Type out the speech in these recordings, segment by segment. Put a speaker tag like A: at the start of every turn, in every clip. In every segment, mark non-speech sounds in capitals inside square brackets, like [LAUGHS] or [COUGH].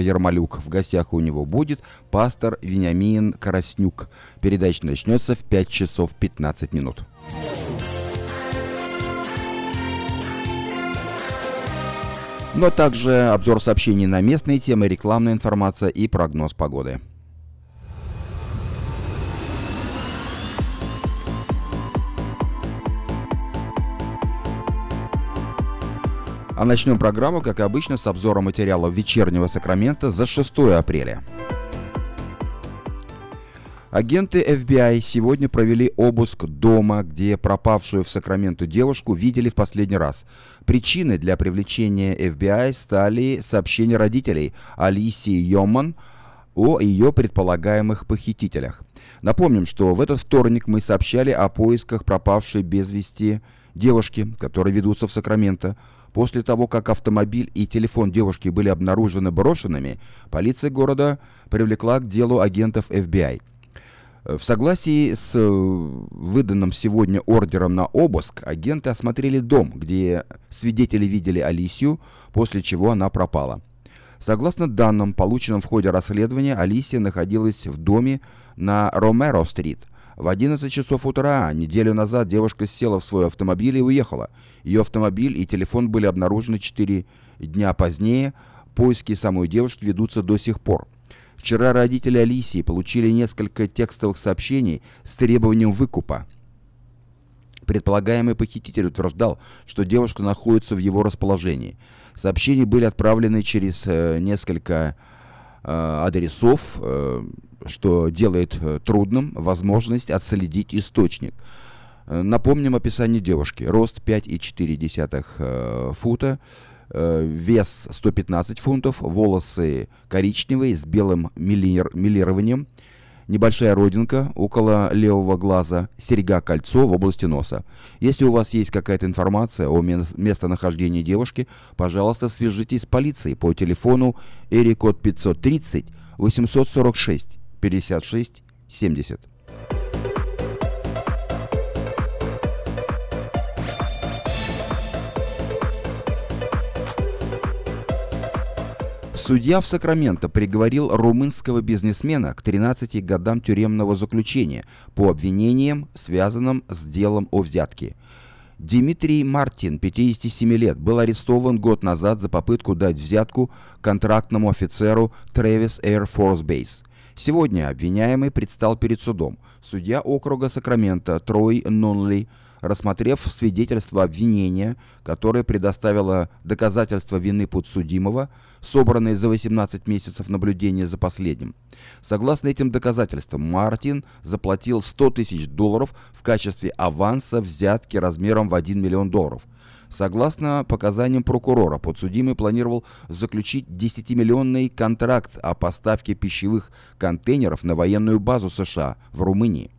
A: Ермолюк. В гостях у него будет пастор Вениамин Караснюк. Передача начнется в 5 часов 15 минут. Но также обзор сообщений на местные темы, рекламная информация и прогноз погоды. А начнем программу, как обычно, с обзора материалов вечернего Сакрамента за 6 апреля. Агенты FBI сегодня провели обыск дома, где пропавшую в Сакраменто девушку видели в последний раз. Причиной для привлечения FBI стали сообщения родителей Алисии Йоман о ее предполагаемых похитителях. Напомним, что в этот вторник мы сообщали о поисках пропавшей без вести девушки, которые ведутся в Сакраменто. После того, как автомобиль и телефон девушки были обнаружены брошенными, полиция города привлекла к делу агентов FBI. В согласии с э, выданным сегодня ордером на обыск, агенты осмотрели дом, где свидетели видели Алисию, после чего она пропала. Согласно данным, полученным в ходе расследования, Алисия находилась в доме на Ромеро-стрит – в 11 часов утра неделю назад девушка села в свой автомобиль и уехала. Ее автомобиль и телефон были обнаружены 4 дня позднее. Поиски самой девушки ведутся до сих пор. Вчера родители Алисии получили несколько текстовых сообщений с требованием выкупа. Предполагаемый похититель утверждал, что девушка находится в его расположении. Сообщения были отправлены через э, несколько э, адресов. Э, что делает э, трудным возможность отследить источник. Э, напомним описание девушки. Рост 5,4 э, фута, вес 115 фунтов, волосы коричневые с белым милированием, небольшая родинка около левого глаза, серьга-кольцо в области носа. Если у вас есть какая-то информация о местонахождении девушки, пожалуйста, свяжитесь с полицией по телефону Эрикод 530 846 56 70. Судья в Сакраменто приговорил румынского бизнесмена к 13 годам тюремного заключения по обвинениям, связанным с делом о взятке. Дмитрий Мартин, 57 лет, был арестован год назад за попытку дать взятку контрактному офицеру Travis Air Force Base. Сегодня обвиняемый предстал перед судом. Судья округа Сакрамента Трой Нонли, рассмотрев свидетельство обвинения, которое предоставило доказательства вины подсудимого, собранные за 18 месяцев наблюдения за последним. Согласно этим доказательствам, Мартин заплатил 100 тысяч долларов в качестве аванса взятки размером в 1 миллион долларов – Согласно показаниям прокурора, подсудимый планировал заключить 10-миллионный контракт о поставке пищевых контейнеров на военную базу США в Румынии.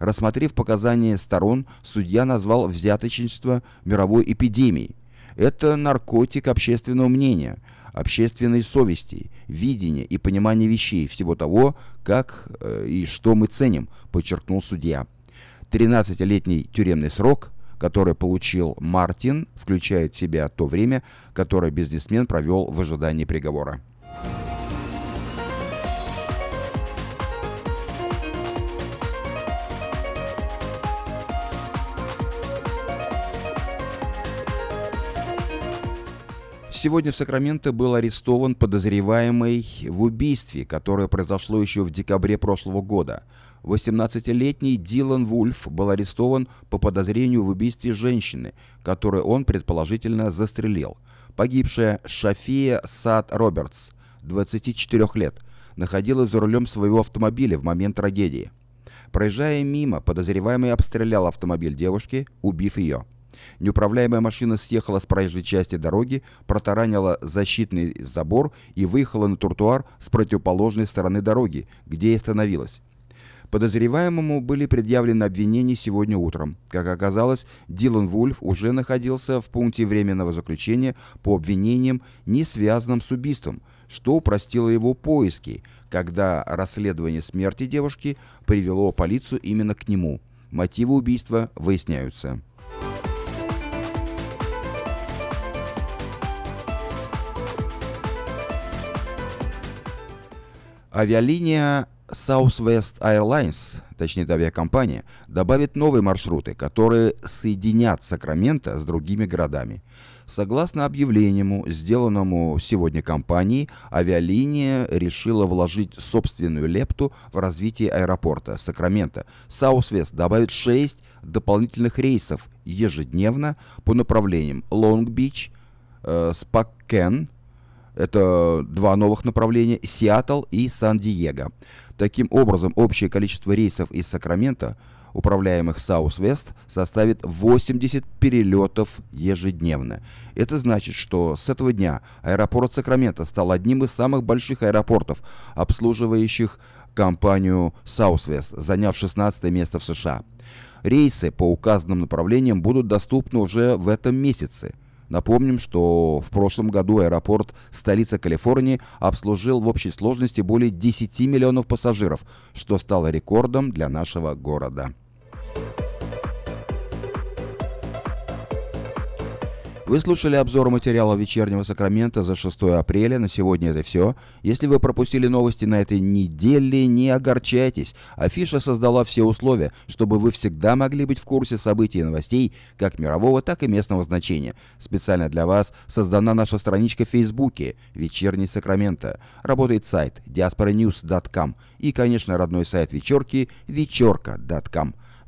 A: Рассмотрев показания сторон, судья назвал взяточничество мировой эпидемией. Это наркотик общественного мнения, общественной совести, видения и понимания вещей, всего того, как э, и что мы ценим, подчеркнул судья. 13-летний тюремный срок – который получил Мартин, включает в себя то время, которое бизнесмен провел в ожидании приговора. Сегодня в Сакраменто был арестован подозреваемый в убийстве, которое произошло еще в декабре прошлого года – 18-летний Дилан Вульф был арестован по подозрению в убийстве женщины, которую он предположительно застрелил. Погибшая Шафия Сад Робертс, 24 лет, находилась за рулем своего автомобиля в момент трагедии. Проезжая мимо, подозреваемый обстрелял автомобиль девушки, убив ее. Неуправляемая машина съехала с проезжей части дороги, протаранила защитный забор и выехала на тротуар с противоположной стороны дороги, где и остановилась. Подозреваемому были предъявлены обвинения сегодня утром. Как оказалось, Дилан Вульф уже находился в пункте временного заключения по обвинениям, не связанным с убийством, что упростило его поиски, когда расследование смерти девушки привело полицию именно к нему. Мотивы убийства выясняются. Авиалиния Southwest Airlines, точнее авиакомпания, добавит новые маршруты, которые соединят Сакраменто с другими городами. Согласно объявлению, сделанному сегодня компанией, авиалиния решила вложить собственную лепту в развитие аэропорта Сакраменто. Southwest добавит 6 дополнительных рейсов ежедневно по направлениям Лонг-Бич, э, это два новых направления, Сиэтл и Сан-Диего. Таким образом, общее количество рейсов из Сакрамента, управляемых Southwest, составит 80 перелетов ежедневно. Это значит, что с этого дня аэропорт Сакрамента стал одним из самых больших аэропортов, обслуживающих компанию Southwest, заняв 16 место в США. Рейсы по указанным направлениям будут доступны уже в этом месяце – Напомним, что в прошлом году аэропорт столицы Калифорнии обслужил в общей сложности более 10 миллионов пассажиров, что стало рекордом для нашего города. Вы слушали обзор материала вечернего Сакрамента за 6 апреля. На сегодня это все. Если вы пропустили новости на этой неделе, не огорчайтесь. Афиша создала все условия, чтобы вы всегда могли быть в курсе событий и новостей как мирового, так и местного значения. Специально для вас создана наша страничка в Фейсбуке «Вечерний Сакраменто». Работает сайт diasporanews.com и, конечно, родной сайт вечерки вечерка.com.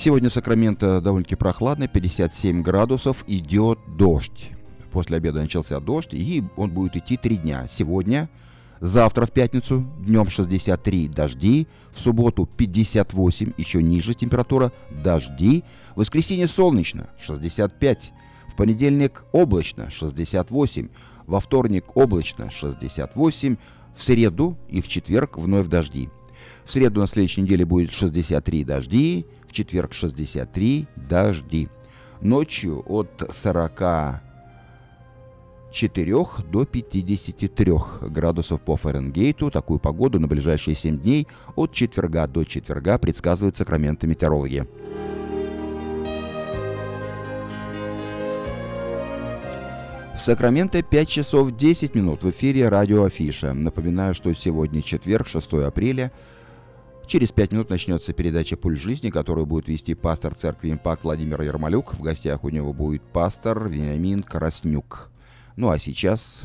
A: Сегодня Сакраменто довольно-таки прохладно, 57 градусов, идет дождь. После обеда начался дождь, и он будет идти три дня. Сегодня, завтра в пятницу, днем 63 дожди, в субботу 58, еще ниже температура, дожди, в воскресенье солнечно, 65, в понедельник облачно, 68, во вторник облачно, 68, в среду и в четверг вновь дожди. В среду на следующей неделе будет 63 дожди, в четверг 63 дожди. Ночью от 44 до 53 градусов по Фаренгейту. Такую погоду на ближайшие 7 дней от четверга до четверга предсказывают Сакраменто метеорологи. В Сакраменто 5 часов 10 минут в эфире радио Афиша. Напоминаю, что сегодня четверг, 6 апреля – Через пять минут начнется передача «Пульс жизни», которую будет вести пастор церкви «Импакт» Владимир Ермолюк. В гостях у него будет пастор Вениамин Краснюк. Ну а сейчас...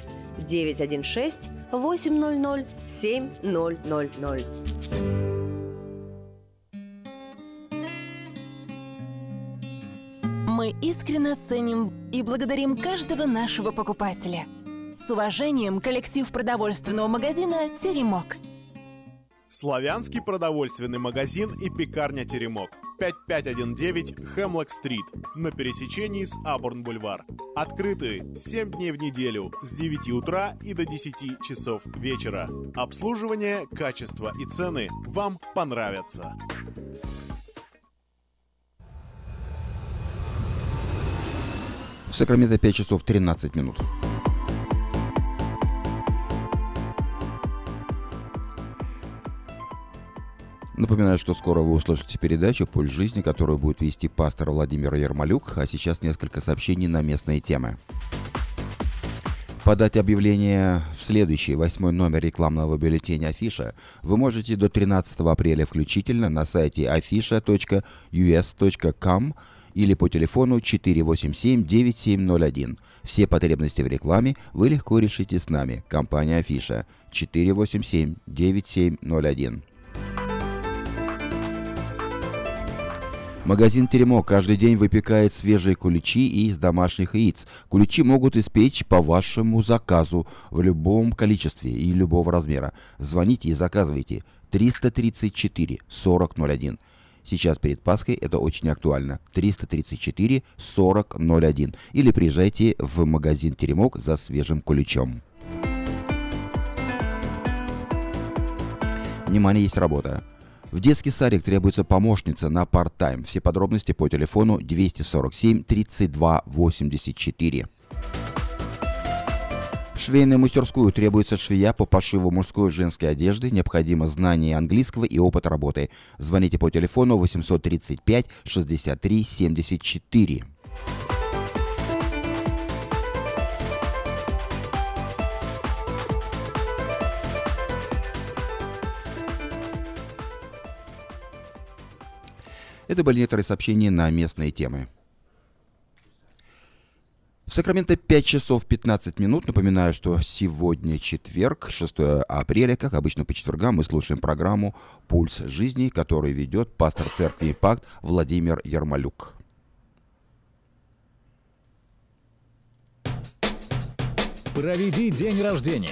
B: 916 800 7000.
C: Мы искренне ценим и благодарим каждого нашего покупателя. С уважением, коллектив продовольственного магазина «Теремок».
D: Славянский продовольственный магазин и пекарня «Теремок». 5519 Хемлок-стрит на пересечении с Абурн-бульвар. Открыты 7 дней в неделю с 9 утра и до 10 часов вечера. Обслуживание, качество и цены вам понравятся.
A: В Сакраменто 5 часов 13 минут. Напоминаю, что скоро вы услышите передачу «Пульс жизни», которую будет вести пастор Владимир Ермолюк, а сейчас несколько сообщений на местные темы. Подать объявление в следующий, восьмой номер рекламного бюллетеня «Афиша» вы можете до 13 апреля включительно на сайте afisha.us.com или по телефону 487-9701. Все потребности в рекламе вы легко решите с нами. Компания «Афиша» 487-9701. Магазин Теремок каждый день выпекает свежие куличи из домашних яиц. Куличи могут испечь по вашему заказу в любом количестве и любого размера. Звоните и заказывайте 334 4001. Сейчас перед Пасхой это очень актуально. 334 4001. Или приезжайте в магазин Теремок за свежим куличом. Внимание, есть работа. В детский садик требуется помощница на part-time. Все подробности по телефону 247 32 84. В швейную мастерскую требуется швея по пошиву мужской и женской одежды. Необходимо знание английского и опыт работы. Звоните по телефону 835 63 74. Это были некоторые сообщения на местные темы. В Сакраменто 5 часов 15 минут. Напоминаю, что сегодня четверг, 6 апреля, как обычно по четвергам, мы слушаем программу «Пульс жизни», которую ведет пастор церкви «Импакт» Владимир Ермолюк.
E: Проведи день рождения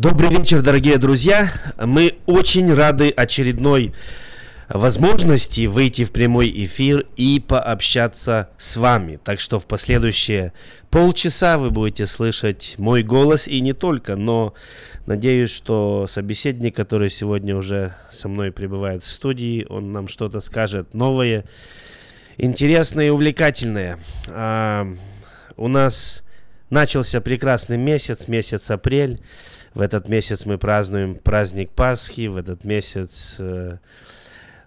F: Добрый вечер, дорогие друзья. Мы очень рады очередной возможности выйти в прямой эфир и пообщаться с вами. Так что в последующие полчаса вы будете слышать мой голос и не только, но надеюсь, что собеседник, который сегодня уже со мной пребывает в студии, он нам что-то скажет новое, интересное и увлекательное. А, у нас Начался прекрасный месяц, месяц апрель. В этот месяц мы празднуем праздник Пасхи, в этот месяц э,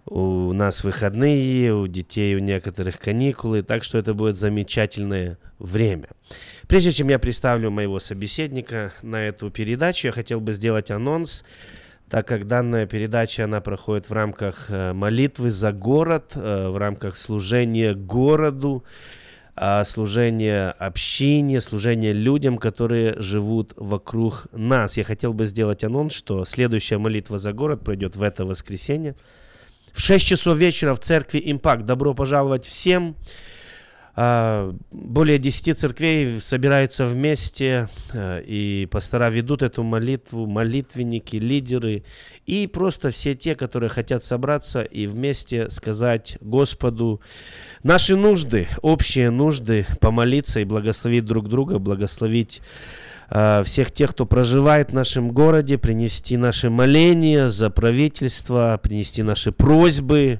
F: у нас выходные, у детей у некоторых каникулы, так что это будет замечательное время. Прежде чем я представлю моего собеседника на эту передачу, я хотел бы сделать анонс, так как данная передача, она проходит в рамках э, молитвы за город, э, в рамках служения городу, служение общине, служение людям, которые живут вокруг нас. Я хотел бы сделать анонс, что следующая молитва за город пройдет в это воскресенье – в 6 часов вечера в церкви «Импакт». Добро пожаловать всем. А, более 10 церквей собираются вместе, а, и пастора ведут эту молитву, молитвенники, лидеры, и просто все те, которые хотят собраться и вместе сказать Господу наши нужды, общие нужды, помолиться и благословить друг друга, благословить Э, всех тех, кто проживает в нашем городе, принести наши моления за правительство, принести наши просьбы,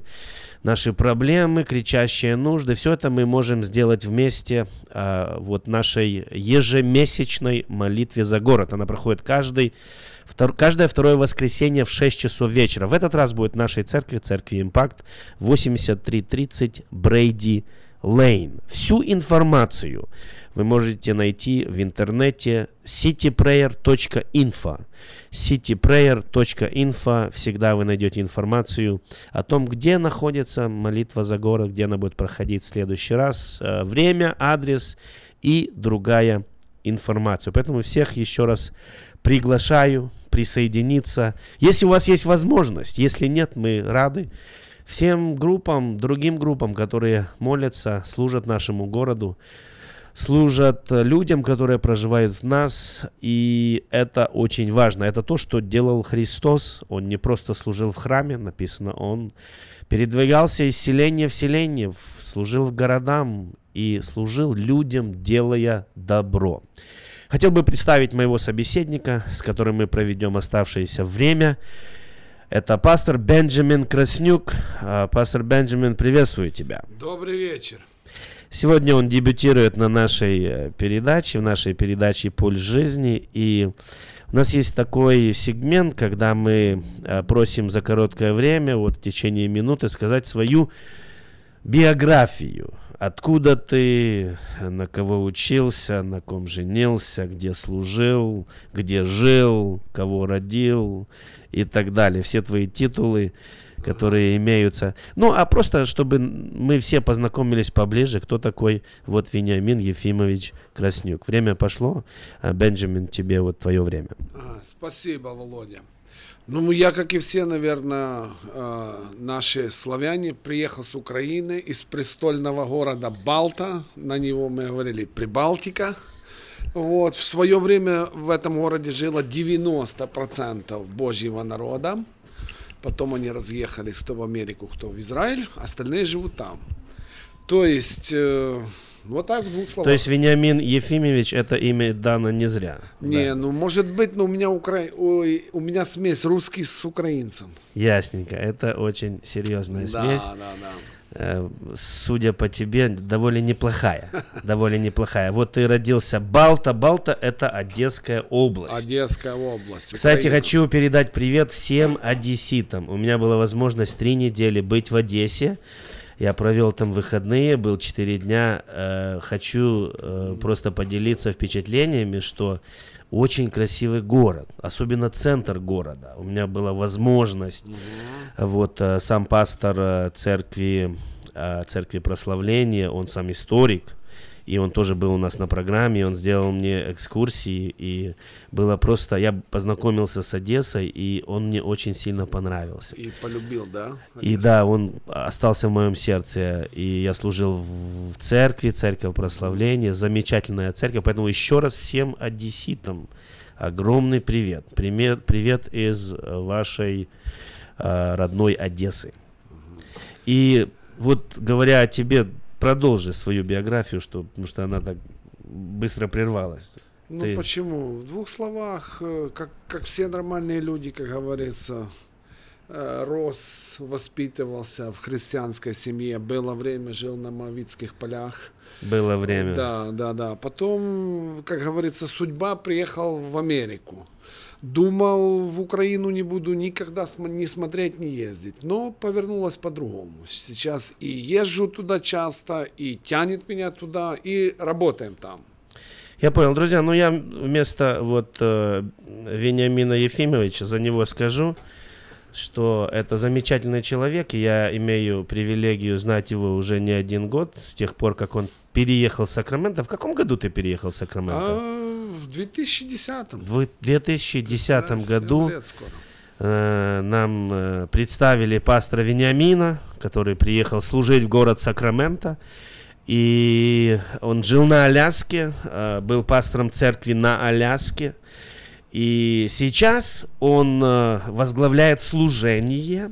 F: наши проблемы, кричащие нужды. Все это мы можем сделать вместе э, вот нашей ежемесячной молитве за город. Она проходит каждый, втор, каждое второе воскресенье в 6 часов вечера. В этот раз будет в нашей церкви, церкви Импакт, 8330 Брейди Лейн. Всю информацию вы можете найти в интернете cityprayer.info. cityprayer.info. Всегда вы найдете информацию о том, где находится молитва за город, где она будет проходить в следующий раз, э, время, адрес и другая информация. Поэтому всех еще раз приглашаю присоединиться. Если у вас есть возможность, если нет, мы рады всем группам, другим группам, которые молятся, служат нашему городу, служат людям, которые проживают в нас, и это очень важно. Это то, что делал Христос. Он не просто служил в храме, написано, он передвигался из селения в селение, служил в городам и служил людям, делая добро. Хотел бы представить моего собеседника, с которым мы проведем оставшееся время. Это пастор Бенджамин Краснюк. А, пастор Бенджамин, приветствую тебя.
G: Добрый вечер.
F: Сегодня он дебютирует на нашей э, передаче, в нашей передаче «Пульс жизни». И у нас есть такой сегмент, когда мы э, просим за короткое время, вот в течение минуты, сказать свою биографию. Откуда ты, на кого учился, на ком женился, где служил, где жил, кого родил и так далее. Все твои титулы, которые имеются. Ну, а просто, чтобы мы все познакомились поближе, кто такой вот Вениамин Ефимович Краснюк. Время пошло, а Бенджамин, тебе вот твое время.
G: А, спасибо, Володя. Ну, я, как и все, наверное, э, наши славяне, приехал с Украины, из престольного города Балта, на него мы говорили Прибалтика. Вот. В свое время в этом городе жило 90% Божьего народа. Потом они разъехались, кто в Америку, кто в Израиль, остальные живут там. То есть, э, вот так в двух словах.
F: То есть Вениамин Ефимович это имя дано не зря.
G: Не, да. ну может быть, но у меня укра... Ой, у меня смесь русский с украинцем.
F: Ясненько, это очень серьезная смесь.
G: Да, да, да.
F: Э, судя по тебе, довольно неплохая. [LAUGHS] Довольно неплохая. Вот ты родился Балта. Балта – это Одесская область.
G: Одесская область.
F: Кстати, Украина. хочу передать привет всем одесситам. У меня была возможность три недели быть в Одессе. Я провел там выходные, был 4 дня. Э, хочу э, просто поделиться впечатлениями, что очень красивый город, особенно центр города. У меня была возможность, mm-hmm. вот э, сам пастор э, церкви, э, церкви прославления, он сам историк, и он тоже был у нас на программе, он сделал мне экскурсии, и было просто, я познакомился с Одессой, и он мне очень сильно понравился.
G: И полюбил, да?
F: Одессу? И да, он остался в моем сердце, и я служил в церкви, церковь прославления, замечательная церковь, поэтому еще раз всем одесситам огромный привет, привет, привет из вашей э, родной Одессы. И вот говоря о тебе, продолжи свою биографию, что, потому что она так быстро прервалась.
G: Ну Ты... почему? В двух словах, э, как, как все нормальные люди, как говорится, рос, воспитывался в христианской семье. Было время, жил на Моавитских полях.
F: Было время.
G: Да, да, да. Потом, как говорится, судьба приехал в Америку. Думал, в Украину не буду никогда не смотреть, не ездить. Но повернулось по-другому. Сейчас и езжу туда часто, и тянет меня туда, и работаем там.
F: Я понял, друзья, ну я вместо вот э, Вениамина Ефимовича за него скажу, что это замечательный человек, и я имею привилегию знать его уже не один год, с тех пор, как он переехал в Сакраменто. В каком году ты переехал в Сакраменто?
G: А, в 2010
F: В 2010
G: Да,
F: году э, нам э, представили пастора Вениамина, который приехал служить в город Сакраменто. И он жил на Аляске, э, был пастором церкви на Аляске. И сейчас он э, возглавляет служение,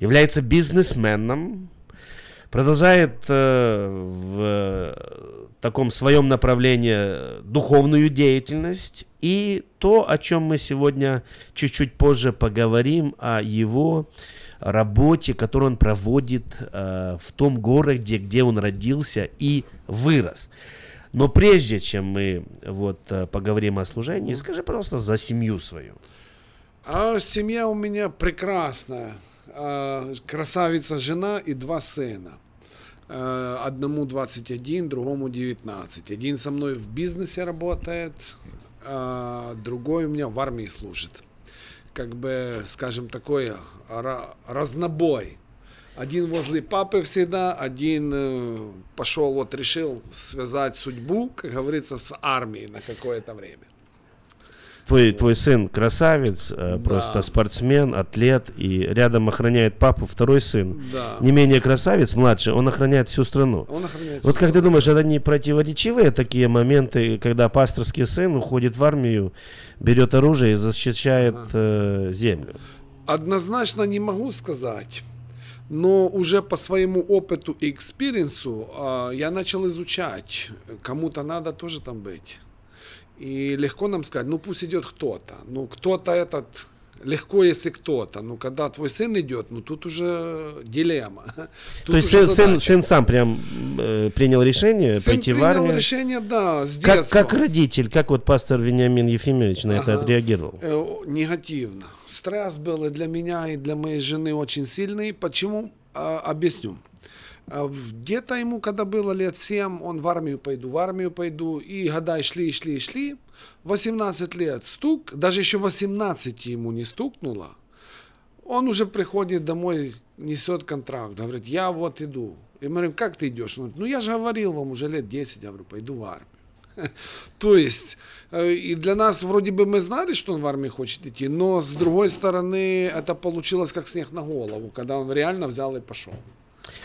F: является бизнесменом, продолжает э, в э, таком своем направлении духовную деятельность. И то, о чем мы сегодня чуть-чуть позже поговорим, о его работе, которую он проводит в том городе, где он родился и вырос. Но прежде чем мы вот э, поговорим о служении, скажи, пожалуйста, за семью свою.
G: А семья у меня прекрасная. А, Красавица жена и два сына. Э, Одному 21, другому 19. Один со мной в бизнесе работает, а другой у меня в армии служит. Как бы, скажем, такой ра- разнобой. Один возле папы всегда, один э, пошел, вот решил связать судьбу, как говорится, с армией на какое-то время.
F: Твой, твой сын красавец, э,
G: Да.
F: просто спортсмен, атлет, и рядом охраняет папу второй сын.
G: Да.
F: Не менее красавец, младший, он охраняет всю страну.
G: Он охраняет
F: Вот
G: всю
F: как ты думаешь, это не противоречивые такие моменты, когда пасторский сын уходит в армию, берет оружие и защищает э, землю?
G: Однозначно не могу сказать, но уже по своему опыту и experience у а, я начал изучать. Кому-то надо тоже там быть. И легко нам сказать, ну пусть идет кто-то. Ну кто-то этот легко, если кто-то. Ну когда твой сын идет, ну тут уже дилемма. [LAUGHS] Тут
F: То есть сын, сын, сын сам прям э, принял решение
G: Сын
F: пойти в
G: принял
F: армию?
G: решение, да, с
F: Как,
G: детства.
F: как родитель, как вот пастор Вениамин Ефимович на это
G: Ага.
F: отреагировал?
G: Э, Негативно. Стресс был и для меня, и для моей жены очень сильный. Почему? А, объясню. А, Где-то ему, когда было лет 7, он в армию пойду, в армию пойду. И года шли, шли, шли. 18 лет стук, даже еще 18 ему не стукнуло. Он уже приходит домой, несет контракт, говорит, я вот иду. И мы говорим, как ты идешь? Он говорит, ну я же говорил вам уже лет 10, я говорю, пойду в армию. [LAUGHS] То есть, э, и для нас вроде бы мы знали, что он в армию хочет идти, но с другой стороны, это получилось как снег на голову, когда он реально взял и пошел.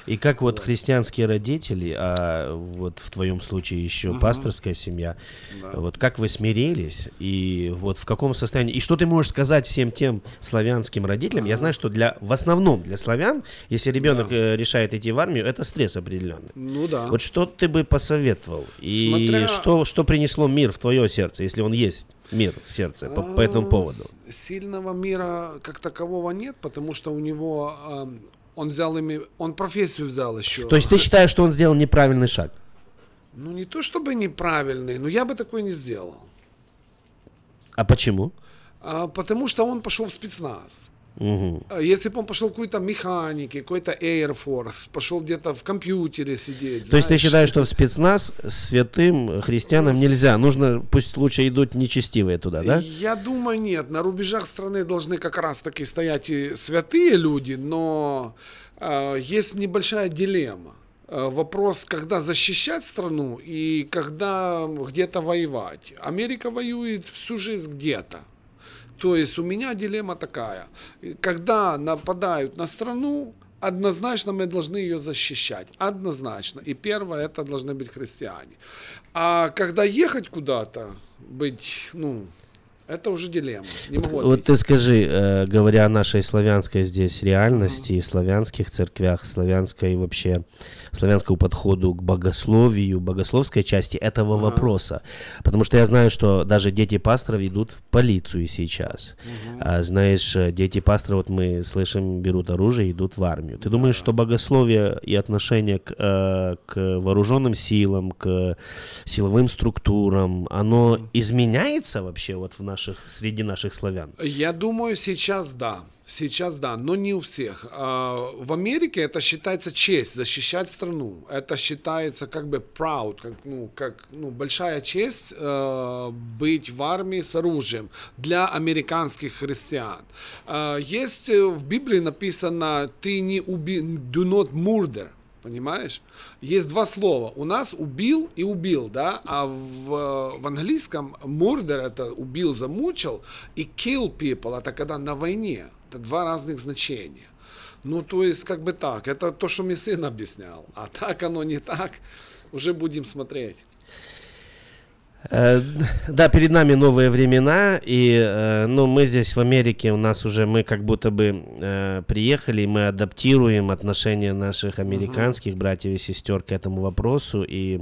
F: И как вот христианские родители, а вот в твоем случае еще
G: Мгм.
F: пасторская семья,
G: Да.
F: вот как вы смирились и вот в каком состоянии, и что ты можешь сказать всем тем славянским родителям? Я знаю, что для в основном для славян, если ребенок э, решает идти в армию, это стресс определенный.
G: Ну да.
F: Вот что ты бы посоветовал и
G: Смотря-
F: что что принесло мир в твое сердце, если он есть мир в сердце по, по этому
G: А,
F: поводу?
G: Сильного мира как такового нет, потому что у него он взял ими, он профессию взял еще.
F: То есть ты считаешь, что он сделал неправильный шаг?
G: Ну не то чтобы неправильный, но я бы такой не сделал.
F: А почему?
G: А, потому что он пошел в спецназ. А Если бы он пошел какой-то механики, какой-то Air Force, пошел где-то в компьютере сидеть.
F: То есть ты
G: знаешь,
F: считаешь, что в спецназ святым христианам
G: Ну,
F: нельзя? Нужно, пусть лучше идут нечестивые туда, да?
G: Я думаю, нет. На рубежах страны должны как раз-таки стоять и святые люди, но э, есть небольшая дилемма. Э, вопрос, когда защищать страну и когда где-то воевать. Америка воюет всю жизнь где-то. То есть у меня дилемма такая. Когда нападают на страну, однозначно мы должны ее защищать. Однозначно. И первое, это должны быть христиане. А когда ехать куда-то, быть, ну, Это уже дилемма. Не могу
F: вот, вот ты скажи, э, говоря о нашей славянской здесь реальности, mm-hmm. славянских церквях, славянской вообще, славянскому подходу к богословию, богословской части этого mm-hmm. вопроса. Потому что я знаю, что даже дети пасторов идут в полицию сейчас. Mm-hmm. А, знаешь, дети пасторов, вот мы слышим, берут оружие идут в армию. Ты думаешь, что богословие и отношение к, э, к вооруженным силам, к силовым структурам, оно изменяется вообще вот в наших, среди наших славян?
G: Я думаю, сейчас да. Сейчас да, но не у всех. А, в Америке это считается честь защищать страну. Это считается как бы proud, как, ну, как ну, большая честь э, быть в армии с оружием для американских христиан. Э, есть в Библии написано «ты не уби... do not murder», Понимаешь? Есть два слова. У нас убил и убил, да, а в, в английском murder это убил, замучил, и kill people это когда на войне. Это два разных значения. Ну, то есть, как бы так, это то, что мне сын объяснял. А так оно не так, уже будем смотреть.
F: Э, да, перед нами новые времена, и э, ну, мы здесь в Америке, у нас уже мы как будто бы э, приехали, мы адаптируем отношения наших американских uh-huh. братьев и сестер к этому вопросу, и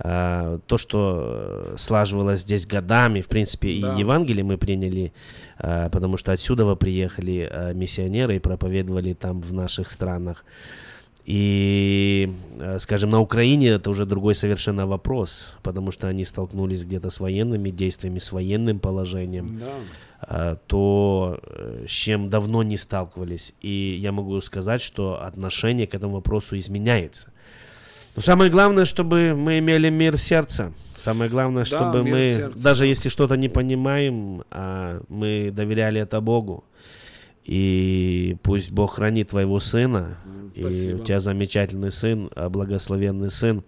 F: то, что слаживалось здесь годами, в принципе, да. и Евангелие мы приняли, потому что отсюда вы приехали миссионеры и проповедовали там в наших странах. И, э, скажем, на Украине это уже другой совершенно вопрос, потому что они столкнулись где-то с военными действиями, с военным положением, да. То э, с чем давно не сталкивались. И я могу сказать, что отношение к этому вопросу изменяется. Но самое главное, чтобы мы имели мир сердца. Самое главное, чтобы да, мы, сердца. даже если что-то не понимаем, а мы доверяли это Богу. И пусть Бог хранит твоего сына. Спасибо. И у тебя замечательный сын, а, благословенный сын.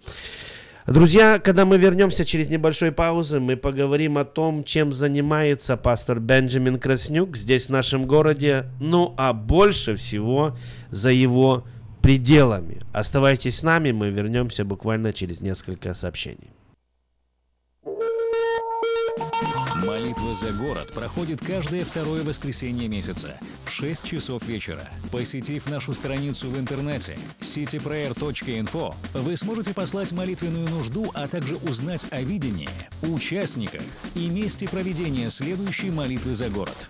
F: Друзья, когда мы вернемся через небольшой паузы, мы поговорим о том, чем занимается пастор Бенджамин Краснюк здесь, в нашем городе, ну а больше всего за его пределами. Оставайтесь с нами, мы вернемся буквально через несколько сообщений.
E: Молитва за город проходит каждое второе воскресенье месяца в 6 часов вечера. Посетив нашу страницу в интернете cityprayer.info, вы сможете послать молитвенную нужду, а также узнать о видении, участниках и месте проведения следующей молитвы за город.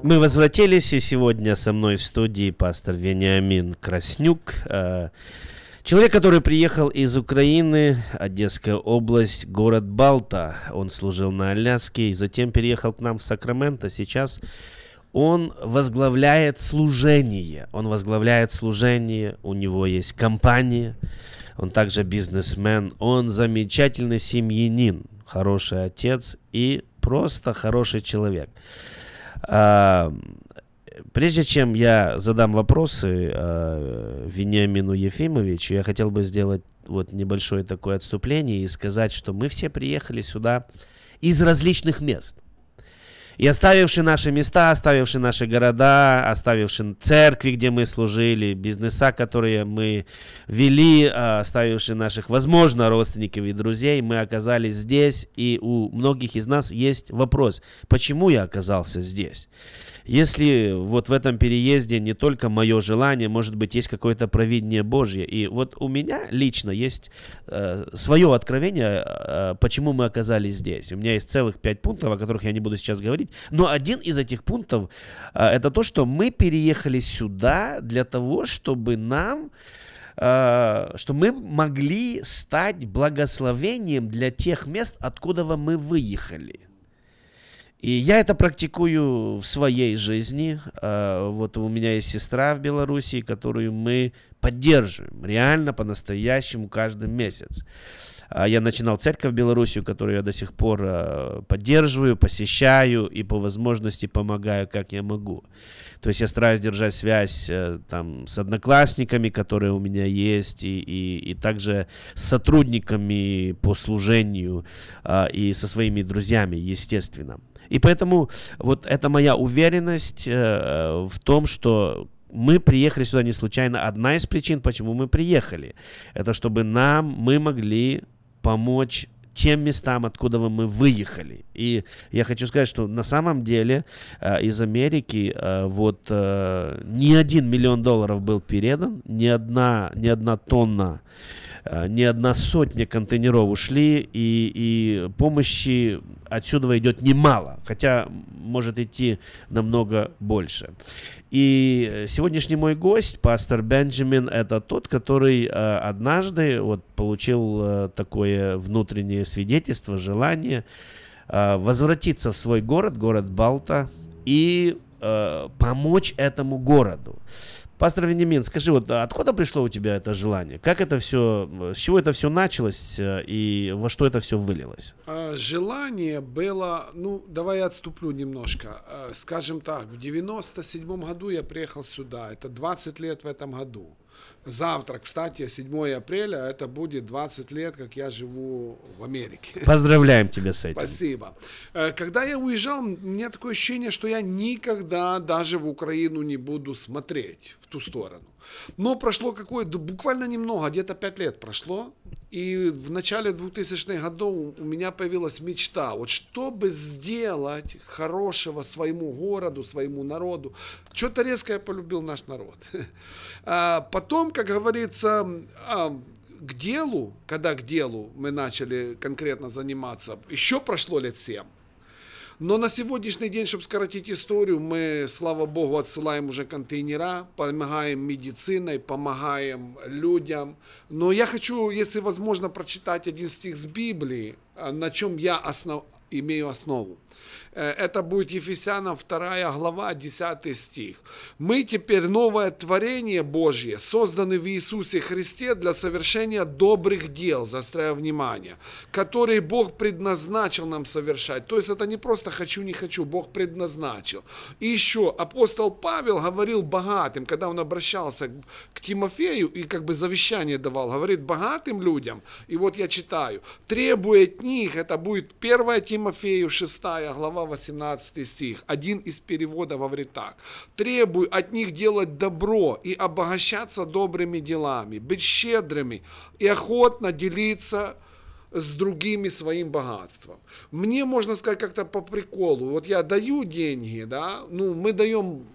F: Мы возвратились, и сегодня со мной в студии пастор Вениамин Краснюк. Э, человек, который приехал из Украины, Одесская область, город Балта. Он служил на Аляске и затем переехал к нам в Сакраменто. Сейчас он возглавляет служение. Он возглавляет служение, у него есть компания, он также бизнесмен, он замечательный семьянин, хороший отец и просто хороший человек. Прежде чем я задам вопросы а, Вениамину Ефимовичу, я хотел бы сделать вот небольшое такое отступление и сказать, что мы все приехали сюда из различных мест. И оставивши наши места, оставивши наши города, оставивши церкви, где мы служили, бизнеса, которые мы вели, а, оставивши наших, возможно, родственников и друзей, мы оказались здесь. И у многих из нас есть вопрос, почему я оказался здесь? Если вот в этом переезде не только мое желание, может быть, есть какое-то провидение Божье. И вот у меня лично есть э, свое откровение, э, почему мы оказались здесь. У меня есть целых пять пунктов, о которых я не буду сейчас говорить, объяснить. Но один из этих пунктов а, это то, что мы переехали сюда для того, чтобы нам а, что мы могли стать благословением для тех мест, откуда мы выехали. И я это практикую в своей жизни. А, вот у меня есть сестра в Беларуси, которую мы поддерживаем реально по-настоящему каждый месяц. А, я начинал церковь в Белоруссию, которую я до сих пор а, поддерживаю, посещаю и по возможности помогаю, как я могу. То есть я стараюсь держать связь э, там, с одноклассниками, которые у меня есть, и, и, и также с сотрудниками по служению а, и со своими друзьями, естественно. И поэтому вот это моя уверенность э, в том, что мы приехали сюда не случайно. Одна из причин, почему мы приехали, это чтобы нам, мы могли помочь тем местам, откуда мы выехали. И я хочу сказать, что на самом деле э, из Америки э, вот э, ни один миллион долларов был передан, ни одна, ни одна тонна не одна сотня контейнеров ушли, и, и помощи отсюда идет немало, хотя может идти намного больше. И сегодняшний мой гость, пастор Бенджамин, это тот, который э, однажды вот получил э, такое внутреннее свидетельство, желание э, возвратиться в свой город, город Балта, и э, помочь этому городу. Пастор Вениамин, скажи, вот откуда пришло у тебя это желание? Как это все, с чего это все началось э, и во что это все вылилось?
G: А, желание было, ну, давай я отступлю немножко. А, скажем так, в 97 году я приехал сюда, это 20 лет в этом году. Завтра, кстати, 7 апреля, это будет 20 лет, как я живу в Америке. [LAUGHS]
F: Поздравляем тебя с этим.
G: Спасибо. Э, когда я уезжал, у меня такое ощущение, что я никогда даже в Украину не буду смотреть в ту сторону. Но прошло какое-то, буквально немного, где-то 5 лет прошло, и в начале 2000-х годов у меня появилась мечта, вот чтобы сделать хорошего своему городу, своему народу. Что-то резко я полюбил наш народ. [LAUGHS] А потом, как говорится, а, к делу, когда к делу мы начали конкретно заниматься, еще прошло лет 7. Но на сегодняшний день, чтобы скоротить историю, мы, слава богу, отсылаем уже контейнера, помогаем медициной, помогаем людям. Но я хочу, если возможно, прочитать один стих с Библии, на чем я основ... имею основу. Э, это будет Ефесянам 2 глава, 10 стих. Мы теперь новое творение Божье, созданы в Иисусе Христе для совершения добрых дел, застряя внимание, которые Бог предназначил нам совершать. То есть это не просто хочу, не хочу, Бог предназначил. И еще апостол Павел говорил богатым, когда он обращался к Тимофею и как бы завещание давал, говорит богатым людям, и вот я читаю, требуя от них, это будет 1 Тимофею 6 глава 18 стих. Один из переводов говорит так. «Требуй от них делать добро и обогащаться добрыми делами, быть щедрыми и охотно делиться с другими своим богатством. Мне можно сказать как-то по приколу. Вот я даю деньги, да, ну мы даем,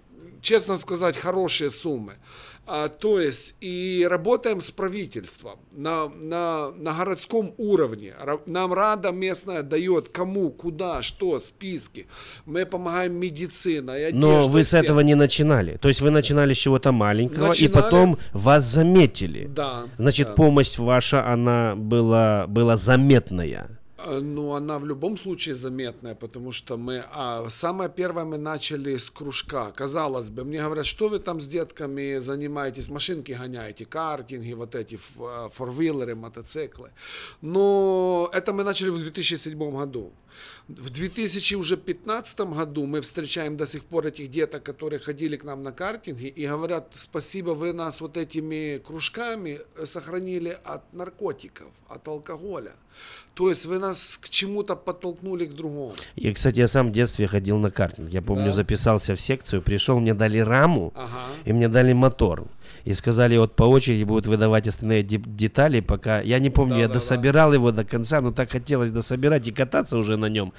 G: честно сказать, хорошие суммы. А, то есть и работаем с правительством на, на, на городском уровне. Нам Рада местная дает кому, куда, что, списки. Мы помогаем медициной.
F: Но вы с этого не начинали. То есть вы начинали с чего-то маленького, начинали... и потом вас заметили.
G: Да.
F: Значит,
G: да.
F: помощь ваша, она была, была заметная.
G: Э, ну, она в любом случае заметная, потому что мы... А, самое первое мы начали с кружка. Казалось бы, мне говорят, что вы там с детками занимаетесь, машинки гоняете, картинги, вот эти э, форвиллеры, мотоциклы. Но это мы начали в 2007 году. В 2015 году мы встречаем до сих пор этих деток, которые ходили к нам на картинге и говорят, спасибо, вы нас вот этими кружками сохранили от наркотиков, от алкоголя. То есть вы нас к чему-то подтолкнули к другому.
F: И, кстати, я сам в детстве ходил на картинг. Я помню, да? записался в секцию, пришел, мне дали раму, ага. и мне дали мотор. И сказали, вот по очереди будут выдавать остальные де- детали, пока... Я не помню,
G: Да,
F: я
G: да,
F: дособирал его до конца, но так хотелось дособирать и кататься уже на нем.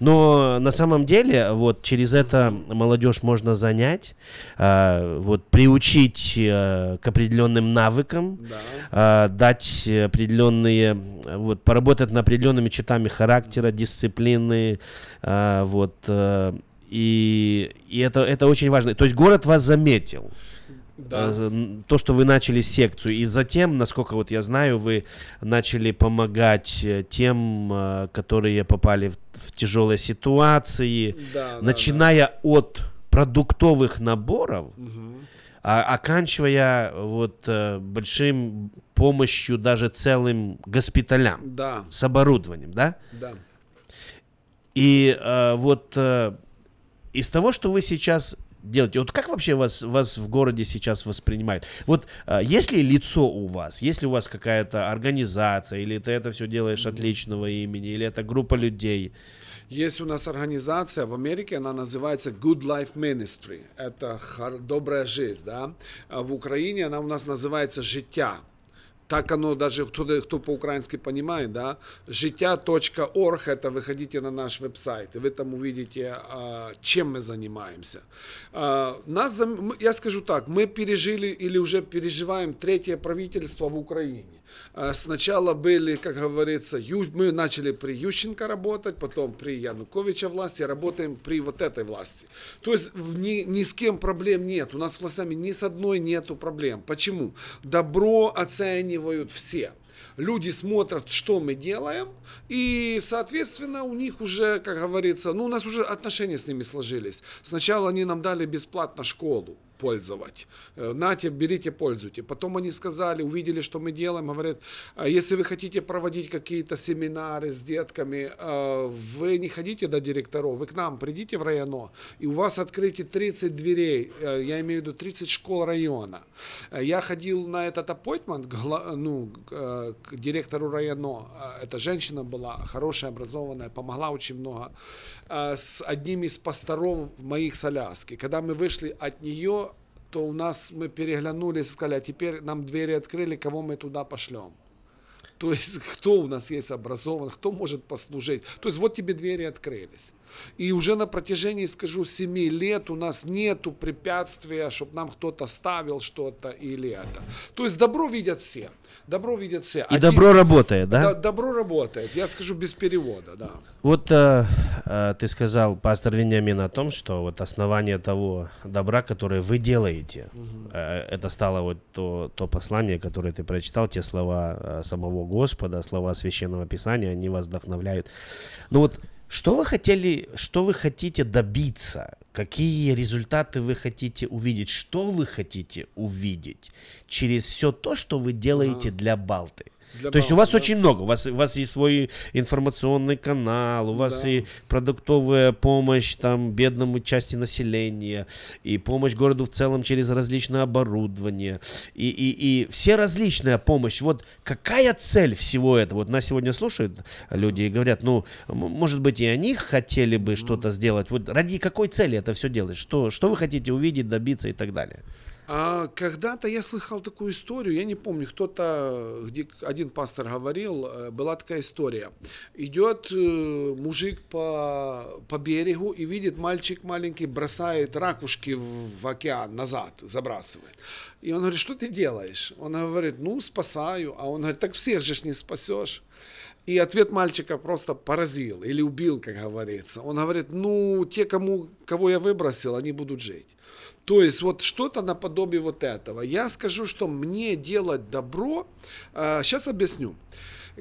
F: Но на самом деле, вот через это молодежь можно занять, а, вот приучить а, к определенным навыкам,
G: Да.
F: а, дать определенные, вот, поработать над определенными чертами характера, дисциплины, а, вот, а, и, и это, это очень важно. То есть город вас заметил.
G: Да.
F: Э, То, что вы начали секцию, и затем, насколько вот я знаю, вы начали помогать э, тем, э, которые попали в, в тяжелые ситуации,
G: Да, да,
F: начиная от продуктовых наборов,
G: Мгм.
F: а оканчивая вот большим помощью даже целым госпиталям
G: Да,
F: с оборудованием, да?
G: да.
F: И э, вот э, из того, что вы сейчас делаете, вот как вообще вас, вас в городе сейчас воспринимают? Вот э, есть ли лицо у вас, есть ли у вас какая-то организация, или ты это все делаешь от личного имени, или это группа людей?
G: Есть у нас организация в Америке, она называется Good Life Ministry. Это добрая жизнь, да. А в Украине она у нас называется життя. Так оно даже, кто, кто по-украински понимает, да, життя.орг, это выходите на наш веб-сайт, и вы там увидите, а, чем мы занимаемся. А, нас, я скажу так, мы пережили или уже переживаем третье правительство в Украине. А, Сначала были, как говорится, мы начали при Ющенко работать, потом при Януковича власти, работаем при вот этой власти. То есть ни, ни с кем проблем нет. У нас с властями ни с одной нету проблем. Почему? Добро оценивают все. Люди смотрят, что мы делаем, и, соответственно, у них уже, как говорится, ну, у нас уже отношения с ними сложились. Сначала они нам дали бесплатно школу пользовать. Э, Нате, берите, пользуйте. Потом они сказали, увидели, что мы делаем, говорят, «А если вы хотите проводить какие-то семинары с детками, э, вы не ходите до директоров, вы к нам придите в районо, и у вас открыты 30 дверей, э, я имею в виду 30 школ района. Я ходил на этот гла- ну, к, директору районо, эта женщина была хорошая, образованная, помогла очень много, с одним из пасторов моих с Аляски. Когда мы вышли от нее, то у нас мы переглянулись и сказали, а теперь нам двери открыли, кого мы туда пошлем. То есть, [LAUGHS] кто у нас есть образован, кто может послужить. То есть, вот тебе двери открылись. И уже на протяжении, скажу, семи лет у нас нету препятствия, чтобы нам кто-то ставил что-то или это. То есть, добро видят все. Добро видят все.
F: И добро работает, да?
G: Да, добро работает. Я скажу без перевода, да.
F: Вот э, э, ты сказал, пастор Вениамин, о том, что вот основание того добра, которое вы делаете, э, это стало вот то, то послание, которое ты прочитал, те слова э, самого Господа, слова Священного Писания, они вас вдохновляют. Ну вот, что вы хотели, что вы хотите добиться? Какие результаты вы хотите увидеть? Что вы хотите увидеть через все то, что вы делаете для Балты?
G: Для
F: То есть у вас
G: да.
F: очень много. У вас, у вас и свой информационный канал, у вас
G: Да.
F: и продуктовая помощь там бедному части населения, и помощь городу в целом через различное оборудование, и, и, и все различная помощь. Вот какая цель всего этого? Вот нас сегодня слушают люди и говорят, ну, может быть, и они хотели бы что-то сделать. Вот ради какой цели это все делать? Что, что вы хотите увидеть, добиться и так далее?
G: А когда-то я слыхал такую историю, я не помню, кто-то, где один пастор говорил, э, была такая история. Идет э, мужик по, по берегу и видит, мальчик маленький бросает ракушки в, в океан назад, забрасывает. И он говорит, что ты делаешь? Он говорит, ну, спасаю. А он говорит, так всех же не спасешь. И ответ мальчика просто поразил или убил, как говорится. Он говорит, ну, те, кому, кого я выбросил, они будут жить. То есть вот что-то наподобие вот этого. Я скажу, что мне делать добро, сейчас объясню.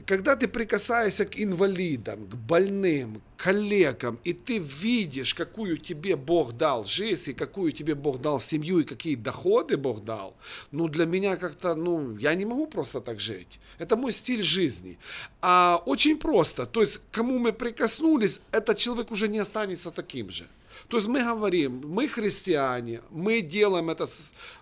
G: Когда ты прикасаешься к инвалидам, к больным, к коллегам, и ты видишь, какую тебе Бог дал жизнь, и какую тебе Бог дал семью, и какие доходы Бог дал, ну, для меня как-то, ну, я не могу просто так жить. Это мой стиль жизни. А очень просто. То есть, кому мы прикоснулись, этот человек уже не останется таким же. То есть мы говорим, мы христиане, мы делаем это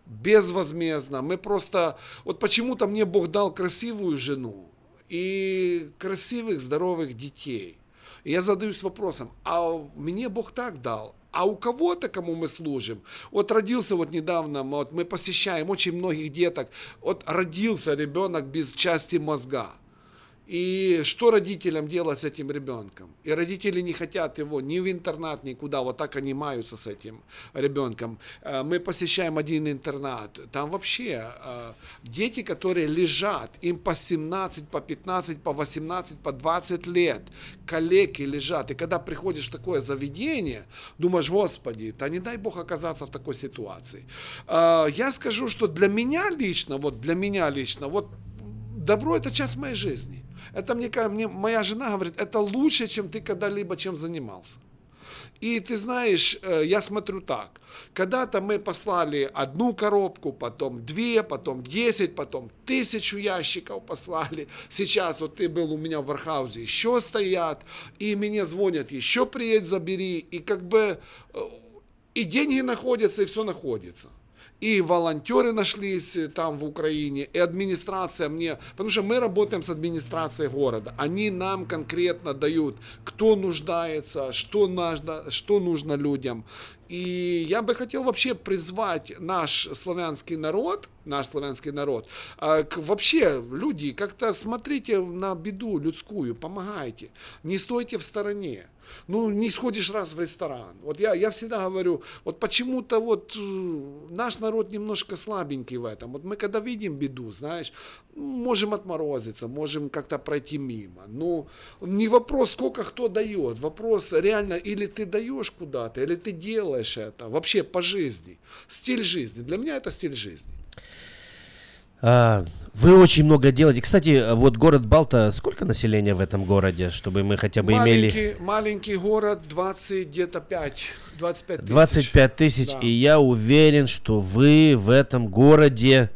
G: безвозмездно, мы просто... Вот почему-то мне Бог дал красивую жену и красивых, здоровых детей. И я задаюсь вопросом, а мне Бог так дал, А у кого-то, кому мы служим, вот родился вот недавно, вот мы посещаем очень многих деток, вот родился ребенок без части мозга. И что родителям делать с этим ребенком? И родители не хотят его ни в интернат, никуда. Вот так они маются с этим ребенком. Э, мы посещаем один интернат. Там вообще э, дети, которые лежат, им по 17, по 15, по 18, по 20 лет. Коллеги лежат. И когда приходишь в такое заведение, думаешь, Господи, да не дай Бог оказаться в такой ситуации. Э, я скажу, что для меня лично, вот для меня лично, вот добро это часть моей жизни. Это мне, мне моя жена говорит, это лучше, чем ты когда-либо чем занимался. И ты знаешь, э, я смотрю так. Когда-то мы послали одну коробку, потом две, потом десять, потом тысячу ящиков послали. Сейчас вот ты был у меня в Вархаузе, еще стоят, и мне звонят, еще приедь, забери. И как бы э, и деньги находятся, и все находится и волонтеры нашлись э, там в Украине, и администрация мне, потому что мы работаем с администрацией города, они нам конкретно дают, кто нуждается, что нужно, что нужно людям. И я бы хотел вообще призвать наш славянский народ, наш славянский народ, а, вообще, люди, как-то смотрите на беду людскую, помогайте, не стойте в стороне. Ну, не сходишь раз в ресторан. Вот я, я всегда говорю, вот почему-то вот э, наш народ немножко слабенький в этом. Вот мы когда видим беду, знаешь, можем отморозиться, можем как-то пройти мимо. Ну, не вопрос, сколько кто дает, вопрос реально, или ты даешь куда-то, или ты делаешь это, вообще по жизни. Стиль жизни. Для меня это стиль жизни.
F: А, вы очень много делаете. Кстати, вот город Балта, сколько населения в этом городе, чтобы мы хотя бы
G: маленький,
F: имели...
G: Маленький город, 20, где-то 5, 25 тысяч.
F: 25 тысяч, да. и я уверен, что вы в этом городе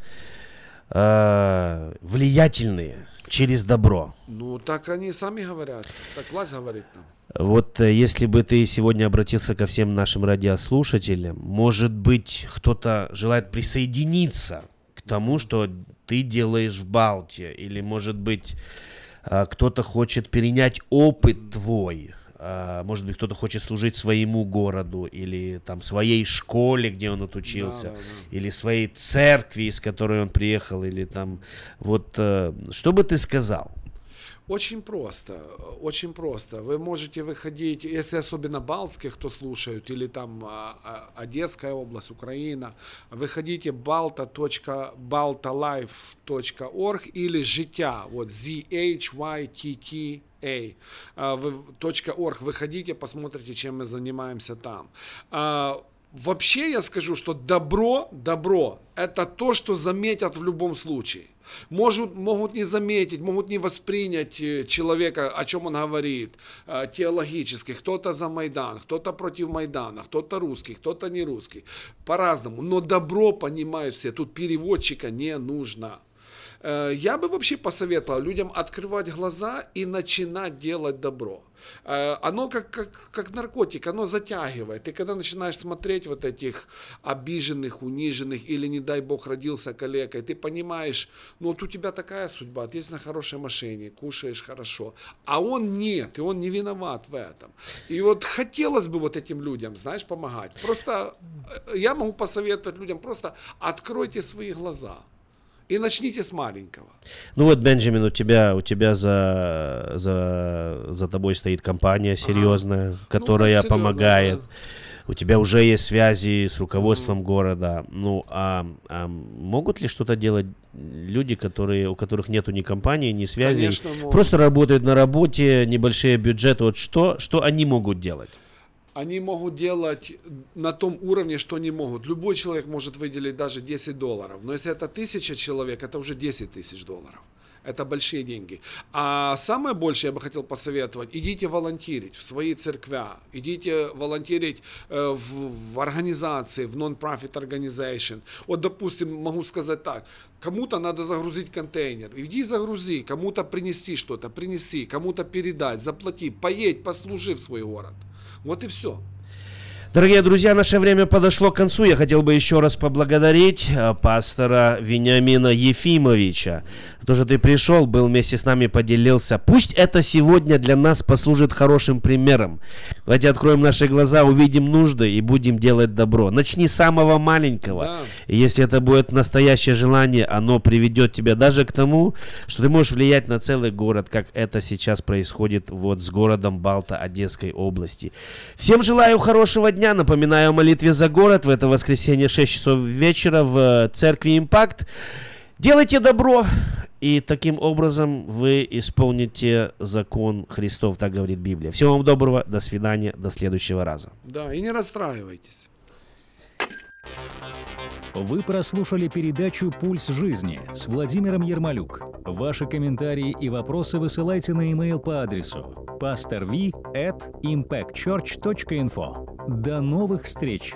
F: э, влиятельные через добро.
G: Ну, так они сами говорят, так власть говорит нам.
F: Вот э, если бы ты сегодня обратился ко всем нашим радиослушателям, может быть, кто-то желает присоединиться тому, что ты делаешь в Балте, или, может быть, а, кто-то хочет перенять опыт твой, а, может быть, кто-то хочет служить своему городу, или там своей школе, где он отучился, да, да, да. или своей церкви, из которой он приехал, или там, вот, э, что бы ты сказал?
G: Очень просто, очень просто. Вы можете выходить, если особенно балтских, кто слушают, или там а, а, Одесская область, Украина, выходите balta.baltalife.org или життя, вот Z-H-Y-T-T .org, выходите, посмотрите, чем мы занимаемся там. А, вообще я скажу, что добро, добро, это то, что заметят в любом случае. Может, могут не заметить, могут не воспринять человека, о чем он говорит, э, теологически. Кто-то за Майдан, кто-то против Майдана, кто-то русский, кто-то не русский. По-разному. Но добро понимают все. Тут переводчика не нужно. Э, я бы вообще посоветовал людям открывать глаза и начинать делать добро. Э, оно как, как, как наркотик, оно затягивает. И когда начинаешь смотреть вот этих обиженных, униженных, или, не дай бог, родился калекой, ты понимаешь, ну вот у тебя такая судьба, ты есть на хорошей машине, кушаешь хорошо, а он нет, и он не виноват в этом. И вот хотелось бы вот этим людям, знаешь, помогать. Просто э, я могу посоветовать людям, просто откройте свои глаза. И начните с маленького.
F: Ну вот, Бенджамин, у тебя, у тебя за, за, за тобой стоит компания серьезная, ага. которая ну, помогает. Да. У тебя уже есть связи с руководством mm. города. Ну, а, а могут ли что-то делать люди, которые, у которых нету ни компании, ни связи, Конечно, просто работают на работе, небольшие бюджеты. Вот что, что они могут делать?
G: Они могут делать на том уровне, что они могут. Любой человек может выделить даже 10 долларов. Но если это тысяча человек, это уже 10 тысяч долларов. Это большие деньги. А самое большее я бы хотел посоветовать, идите волонтерить в свои церквя, идите волонтерить э, в, в организации, в non-profit organization. Вот, допустим, могу сказать так, кому-то надо загрузить контейнер, иди загрузи, кому-то принести что-то, принеси, кому-то передать, заплати, поедь, послужи в свой город. Вот и все.
F: Дорогие друзья, наше время подошло к концу. Я хотел бы еще раз поблагодарить э, пастора Вениамина Ефимовича то, что ты пришел, был вместе с нами, поделился. Пусть это сегодня для нас послужит хорошим примером. Давайте откроем наши глаза, увидим нужды и будем делать добро. Начни с самого маленького. Да. И если это будет настоящее желание, оно приведет тебя даже к тому, что ты можешь влиять на целый город, как это сейчас происходит вот с городом Балта Одесской области. Всем желаю хорошего дня. Напоминаю о молитве за город в это воскресенье 6 часов вечера в церкви Импакт. Делайте добро, и таким образом вы исполните закон Христов, так говорит Библия. Всего вам доброго, до свидания, до следующего раза.
G: Да, и не расстраивайтесь.
E: Вы прослушали передачу «Пульс жизни» с Владимиром Ермолюк. Ваши комментарии и вопросы высылайте на e-mail по адресу pastorv at impactchurch.info. До новых встреч!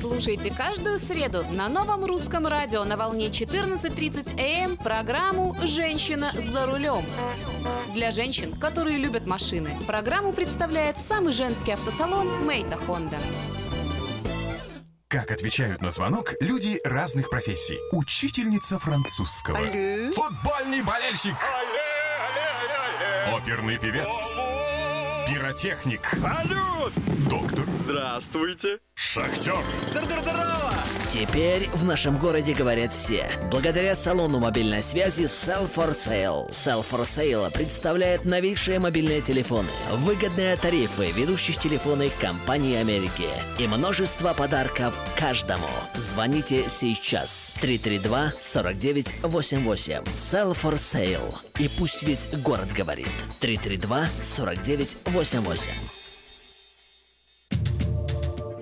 H: Слушайте каждую среду на новом русском радио на волне 14.30 АМ эм программу «Женщина за рулем». Для женщин, которые любят машины, программу представляет самый женский автосалон «Мейта Хонда».
I: Как отвечают на звонок люди разных профессий. Учительница французского.
J: Алле.
I: Футбольный болельщик.
J: Алле, алле, алле.
I: Оперный певец.
J: Алло.
I: Пиротехник.
J: Салют!
I: Доктор.
J: Здравствуйте.
I: Шахтер.
J: Здорово!
K: Теперь в нашем городе говорят все. Благодаря салону мобильной связи Sell for Sale. Sell for Sale представляет новейшие мобильные телефоны, выгодные тарифы ведущих телефонных компаний Америки и множество подарков каждому. Звоните сейчас 332 49 88. Sell for Sale. И пусть весь город говорит. 332 49 88.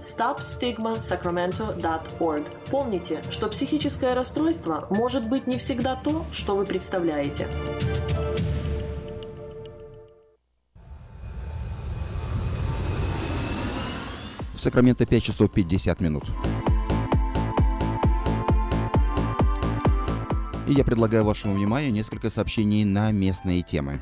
L: stopstigmasacramento.org. Помните, что психическое расстройство может быть не всегда то, что вы представляете.
A: В Сакраменто 5 часов 50 минут. И я предлагаю вашему вниманию несколько сообщений на местные темы.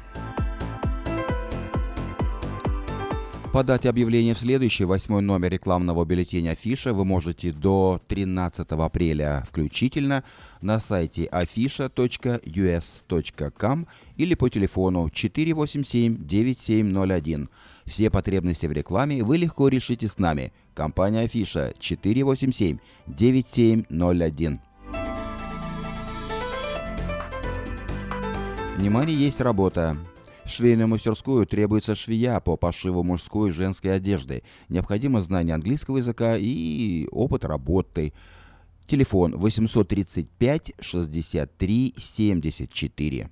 A: Подать объявление в следующий восьмой номер рекламного бюллетеня Афиша вы можете до 13 апреля включительно на сайте afisha.us.com или по телефону 487-9701. Все потребности в рекламе вы легко решите с нами. Компания Афиша 487-9701. Внимание, есть работа. В швейную мастерскую требуется швея по пошиву мужской и женской одежды. Необходимо знание английского языка и опыт работы. Телефон 835 63 74.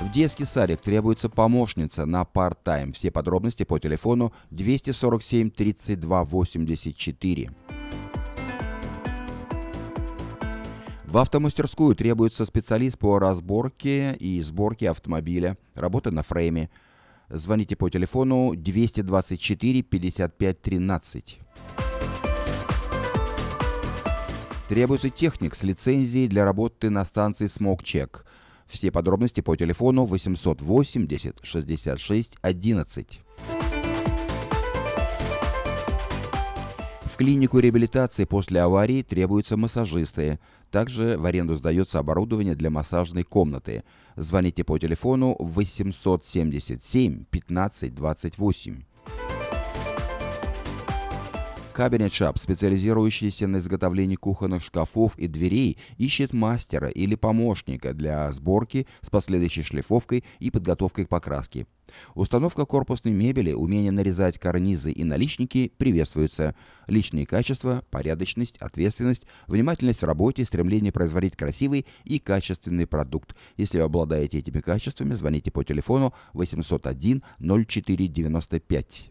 A: В детский садик требуется помощница на part-time. Все подробности по телефону 247 32 84. В автомастерскую требуется специалист по разборке и сборке автомобиля, работа на фрейме. Звоните по телефону 224 55 13. Требуется техник с лицензией для работы на станции SmokeCheck. Все подробности по телефону 880 66 11. В клинику реабилитации после аварии требуются массажисты. Также в аренду сдается оборудование для массажной комнаты. Звоните по телефону 877 15 28. Cabinet Shop, специализирующийся на изготовлении кухонных шкафов и дверей, ищет мастера или помощника для сборки с последующей шлифовкой и подготовкой к покраске. Установка корпусной мебели, умение нарезать карнизы и наличники приветствуются. Личные качества, порядочность, ответственность, внимательность в работе, стремление производить красивый и качественный продукт. Если вы обладаете этими качествами, звоните по телефону 801 0495.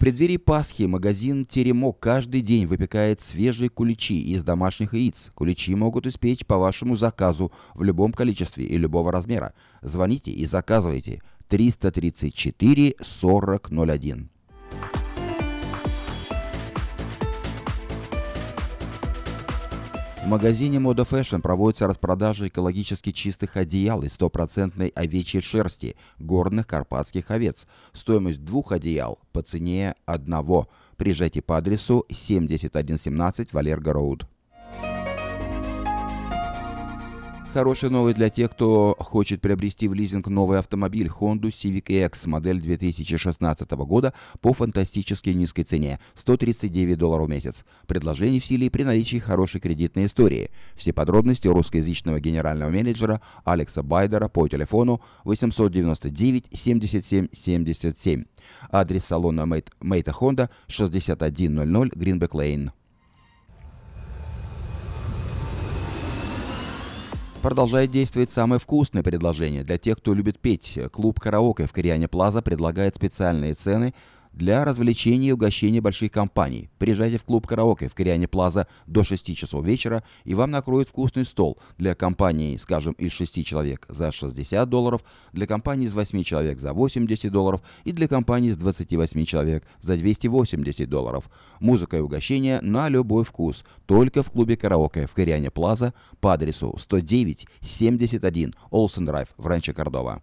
A: Преддверии Пасхи магазин «Теремок» каждый день выпекает свежие куличи из домашних яиц. Куличи могут испечь по вашему заказу в любом количестве и любого размера. Звоните и заказывайте 334 4001. Магазине Moda Fashion проводится распродажа экологически чистых одеял из стопроцентной овечьей шерсти горных карпатских овец. Стоимость двух одеял по цене одного. Приезжайте по адресу 7117 Валерго Роуд. Хорошая новость для тех, кто хочет приобрести в лизинг новый автомобиль Honda Civic X модель 2016 года по фантастически низкой цене – 139 долларов в месяц. Предложение в силе при наличии хорошей кредитной истории. Все подробности русскоязычного генерального менеджера Алекса Байдера по телефону 899 77 77. Адрес салона Мейта Honda 6100 Greenback Lane. Продолжает действовать самое вкусное предложение для тех, кто любит петь. Клуб «Караоке» в Кориане Плаза предлагает специальные цены – для развлечения и угощения больших компаний. Приезжайте в клуб «Караоке» в Кориане Плаза до 6 часов вечера, и вам накроют вкусный стол для компании, скажем, из 6 человек за 60 долларов, для компании из 8 человек за 80 долларов и для компании из 28 человек за 280 долларов. Музыка и угощение на любой вкус, только в клубе «Караоке» в Кориане Плаза по адресу 109 71 Олсен Драйв в Ранчо Кордова.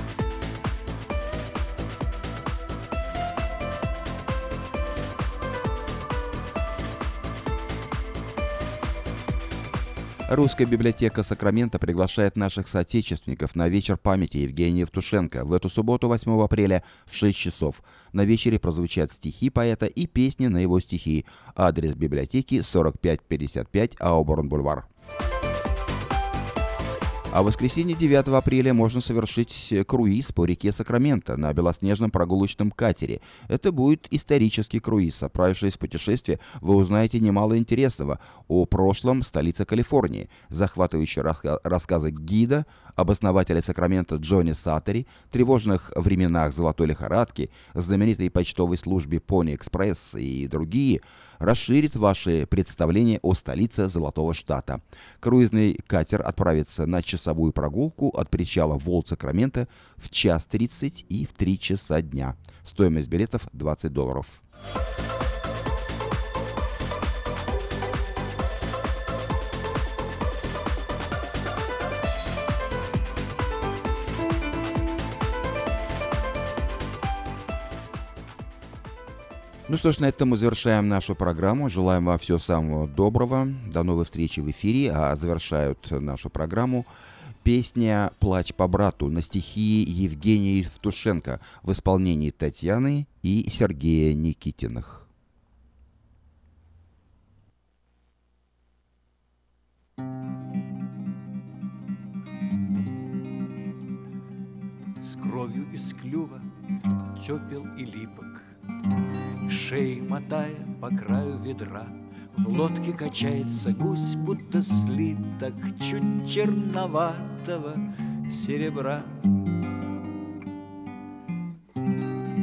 A: Русская библиотека Сакрамента приглашает наших соотечественников на вечер памяти Евгения Евтушенко в эту субботу 8 апреля в 6 часов. На вечере прозвучат стихи поэта и песни на его стихи. Адрес библиотеки 4555 Ауборн-Бульвар. А в воскресенье 9 апреля можно совершить круиз по реке Сакраменто на белоснежном прогулочном катере. Это будет исторический круиз. Отправившись в путешествие, вы узнаете немало интересного о прошлом столице Калифорнии. Захватывающие рассказы гида, об основателе Сакрамента Джонни Саттери, тревожных временах золотой лихорадки, знаменитой почтовой службе Пони Экспресс и другие – расширит ваши представления о столице Золотого Штата. Круизный катер отправится на часовую прогулку от причала Волт-Сакрамента в час 30 и в 3 часа дня. Стоимость билетов 20 долларов. Ну что ж, на этом мы завершаем нашу программу. Желаем вам всего самого доброго. До новой встречи в эфире. А завершают нашу программу песня «Плач по брату» на стихи Евгения Евтушенко в исполнении Татьяны и Сергея Никитиных.
M: С кровью из клюва тепел и липок Шеи мотая по краю ведра В лодке качается гусь, будто слиток Чуть черноватого серебра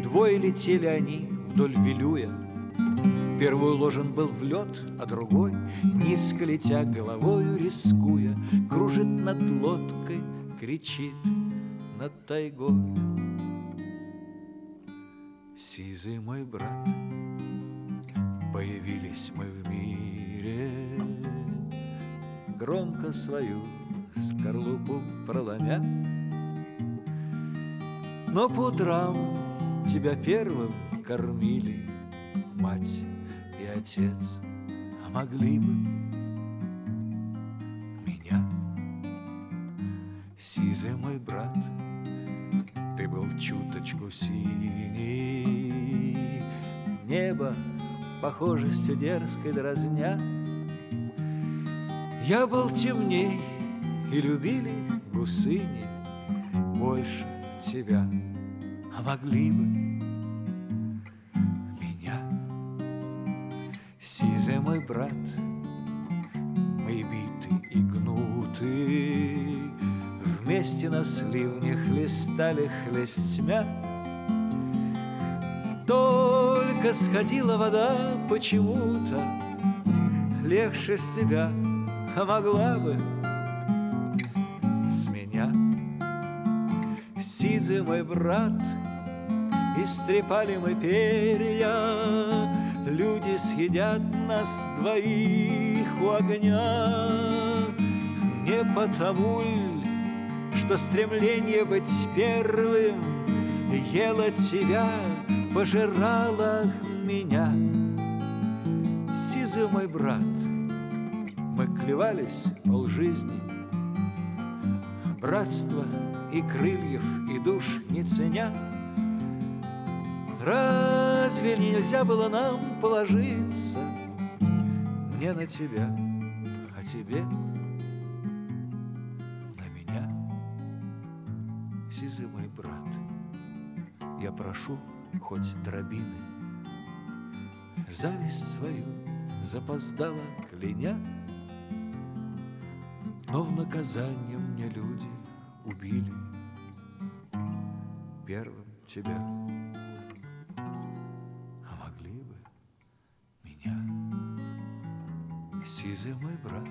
M: Двое летели они вдоль Вилюя Первый уложен был в лед, а другой, Низко летя головою, рискуя, Кружит над лодкой, кричит над тайгой. Сизый мой брат, появились мы в мире, Громко свою скорлупу проломя. Но по утрам тебя первым кормили Мать и отец, а могли бы меня. Сизый мой брат — ты был чуточку синий, Небо похожестью дерзкой дразня. Я был темней, и любили гусыни Больше тебя, а могли бы меня. Сизый мой брат, мы биты и гнуты, Вместе на сливне хлестали хлестьмя. Только сходила вода почему-то Легче с тебя, а могла бы с меня. Сизый мой брат, истрепали мы перья. Люди съедят нас двоих у огня. Не потому ли что стремление быть первым Ело тебя, пожирало меня. Сизый мой брат, мы клевались полжизни. Братство и крыльев, и душ не ценя. Разве нельзя было нам положиться Мне на тебя, а тебе — сизый мой брат, я прошу хоть дробины, Зависть свою запоздала кляня, Но в наказание мне люди убили. Первым тебя, а могли бы меня. Сизый мой брат,